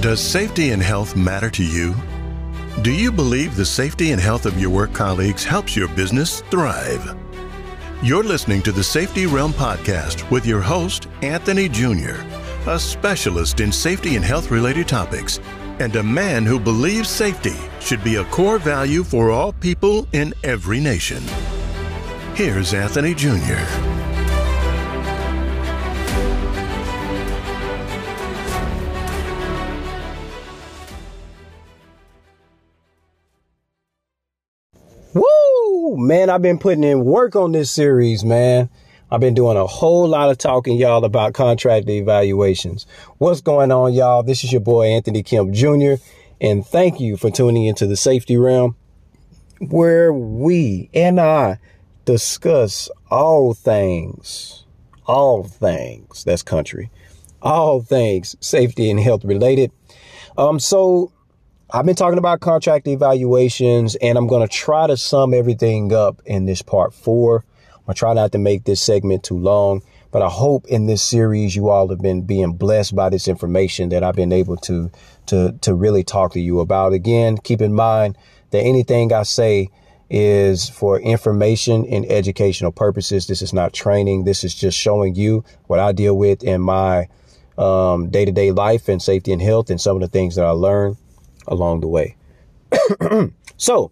Does safety and health matter to you? Do you believe the safety and health of your work colleagues helps your business thrive? You're listening to the Safety Realm Podcast with your host, Anthony Jr., a specialist in safety and health related topics, and a man who believes safety should be a core value for all people in every nation. Here's Anthony Jr. Man, I've been putting in work on this series, man. I've been doing a whole lot of talking, y'all, about contract evaluations. What's going on, y'all? This is your boy, Anthony Kemp Jr., and thank you for tuning into the safety realm where we and I discuss all things, all things, that's country, all things safety and health related. Um, so I've been talking about contract evaluations and I'm going to try to sum everything up in this part four. I'm going to try not to make this segment too long, but I hope in this series you all have been being blessed by this information that I've been able to, to, to really talk to you about. Again, keep in mind that anything I say is for information and educational purposes. This is not training. This is just showing you what I deal with in my um, day-to-day life and safety and health and some of the things that I learned along the way. so,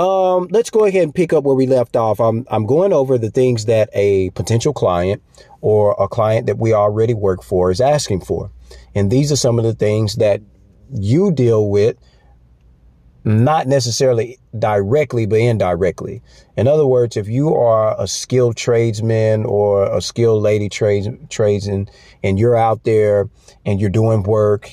um, let's go ahead and pick up where we left off. I'm, I'm going over the things that a potential client or a client that we already work for is asking for. And these are some of the things that you deal with, not necessarily directly, but indirectly. In other words, if you are a skilled tradesman or a skilled lady trades, trades and, and you're out there and you're doing work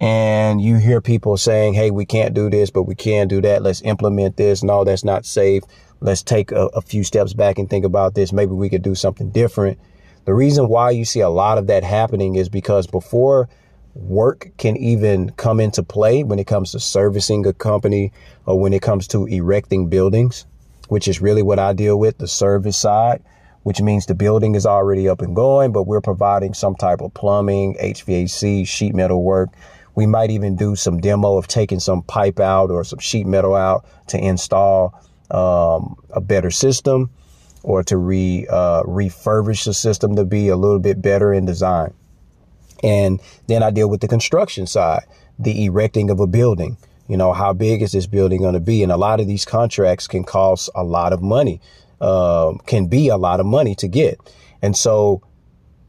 and you hear people saying, Hey, we can't do this, but we can do that. Let's implement this. No, that's not safe. Let's take a, a, few steps back and think about this. Maybe we could do something different. The reason why you see a lot of that happening is because before work can even come into play when it comes to servicing a company or when it comes to erecting buildings, which is really what I deal with, the service side, which means the building is already up and going, but we're providing some type of plumbing, HVAC, sheet metal work we might even do some demo of taking some pipe out or some sheet metal out to install um, a better system or to re uh, refurbish the system to be a little bit better in design. And then I deal with the construction side, the erecting of a building. You know, how big is this building going to be? And a lot of these contracts can cost a lot of money, uh, can be a lot of money to get. And so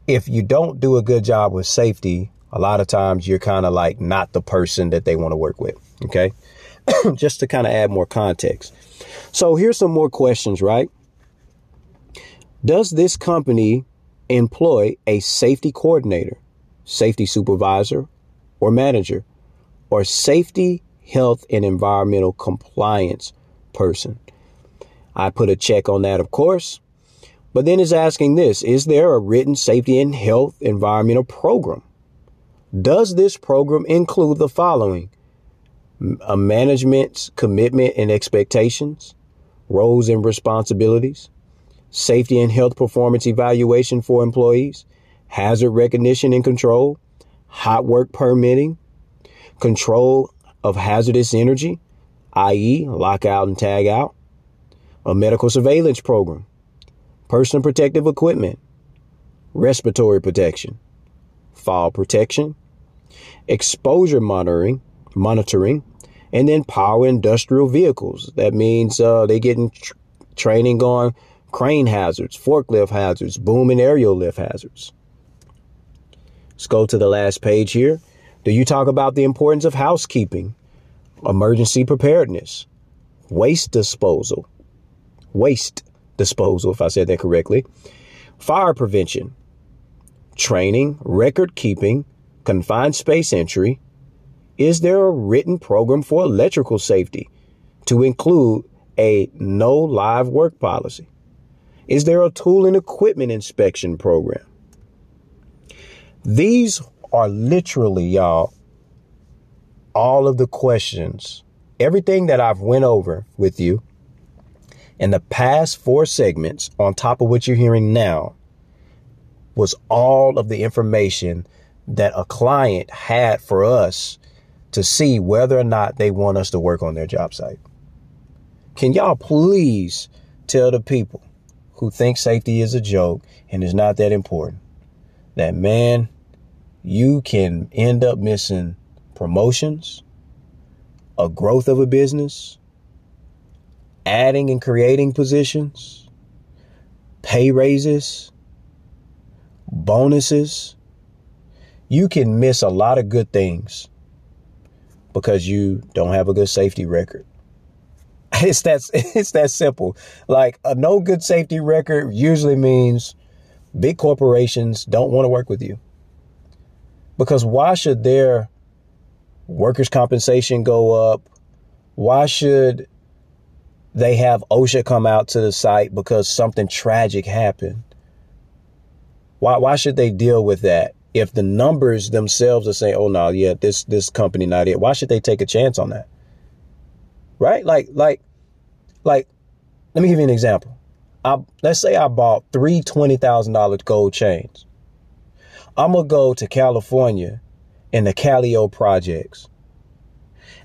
if you don't do a good job with safety a lot of times you're kind of like not the person that they want to work with. Okay. Just to kind of add more context. So here's some more questions, right? Does this company employ a safety coordinator, safety supervisor, or manager, or safety, health, and environmental compliance person? I put a check on that, of course. But then is asking this Is there a written safety and health environmental program? Does this program include the following? A uh, management's commitment and expectations, roles and responsibilities, safety and health performance evaluation for employees, hazard recognition and control, hot work permitting, control of hazardous energy, i.e., lockout and tag out, a medical surveillance program, personal protective equipment, respiratory protection, fall protection, exposure monitoring, monitoring, and then power industrial vehicles. That means uh, they getting tr- training on crane hazards, forklift hazards, boom and aerial lift hazards. Let's go to the last page here. Do you talk about the importance of housekeeping, emergency preparedness, waste disposal, waste disposal, if I said that correctly, fire prevention, training, record keeping, confined space entry, is there a written program for electrical safety to include a no live work policy? Is there a tool and equipment inspection program? These are literally, y'all, all of the questions, everything that I've went over with you in the past four segments on top of what you're hearing now was all of the information that a client had for us to see whether or not they want us to work on their job site. Can y'all please tell the people who think safety is a joke and is not that important that, man, you can end up missing promotions, a growth of a business, adding and creating positions, pay raises, bonuses. You can miss a lot of good things because you don't have a good safety record. It's that it's that simple. Like a no good safety record usually means big corporations don't want to work with you. Because why should their workers' compensation go up? Why should they have OSHA come out to the site because something tragic happened? Why why should they deal with that? If the numbers themselves are saying, "Oh no, yeah, this this company not it," why should they take a chance on that? Right? Like like like, let me give you an example. I, let's say I bought three $20,000 gold chains. I'm to go to California in the Calio projects.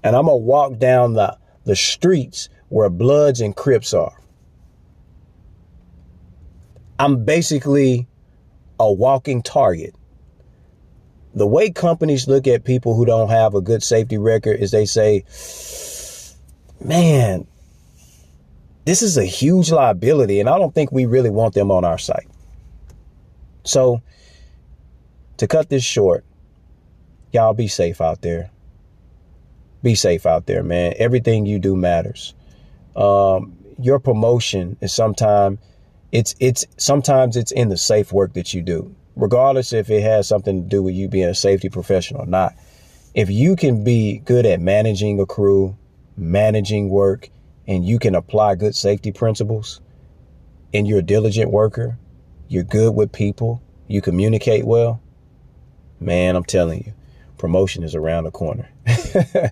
And I'm to walk down the, the streets where Bloods and Crips are. I'm basically a walking target. The way companies look at people who don't have a good safety record is they say, man, this is a huge liability, and I don't think we really want them on our site. So, to cut this short, y'all be safe out there. Be safe out there, man. Everything you do matters. Um, your promotion is sometimes it's it's sometimes it's in the safe work that you do, regardless if it has something to do with you being a safety professional or not. If you can be good at managing a crew, managing work, and you can apply good safety principles and you're a diligent worker, you're good with people, you communicate well, man, I'm telling you, promotion is around the corner.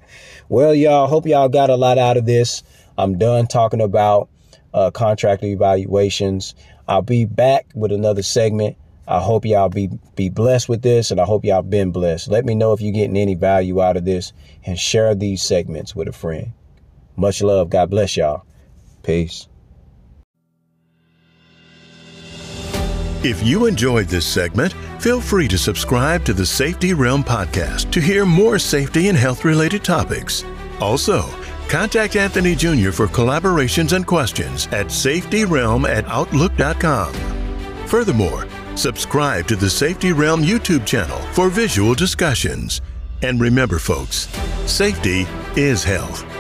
well, y'all, hope y'all got a lot out of this. I'm done talking about uh, contract evaluations. I'll be back with another segment. I hope y'all be be blessed with this, and I hope y'all been blessed. Let me know if you're getting any value out of this, and share these segments with a friend. Much love. God bless y'all. Peace. If you enjoyed this segment, feel free to subscribe to the Safety Realm podcast to hear more safety and health related topics. Also, contact Anthony Jr. for collaborations and questions at safetyrealm at outlook.com. Furthermore, subscribe to the Safety Realm YouTube channel for visual discussions. And remember, folks, safety is health.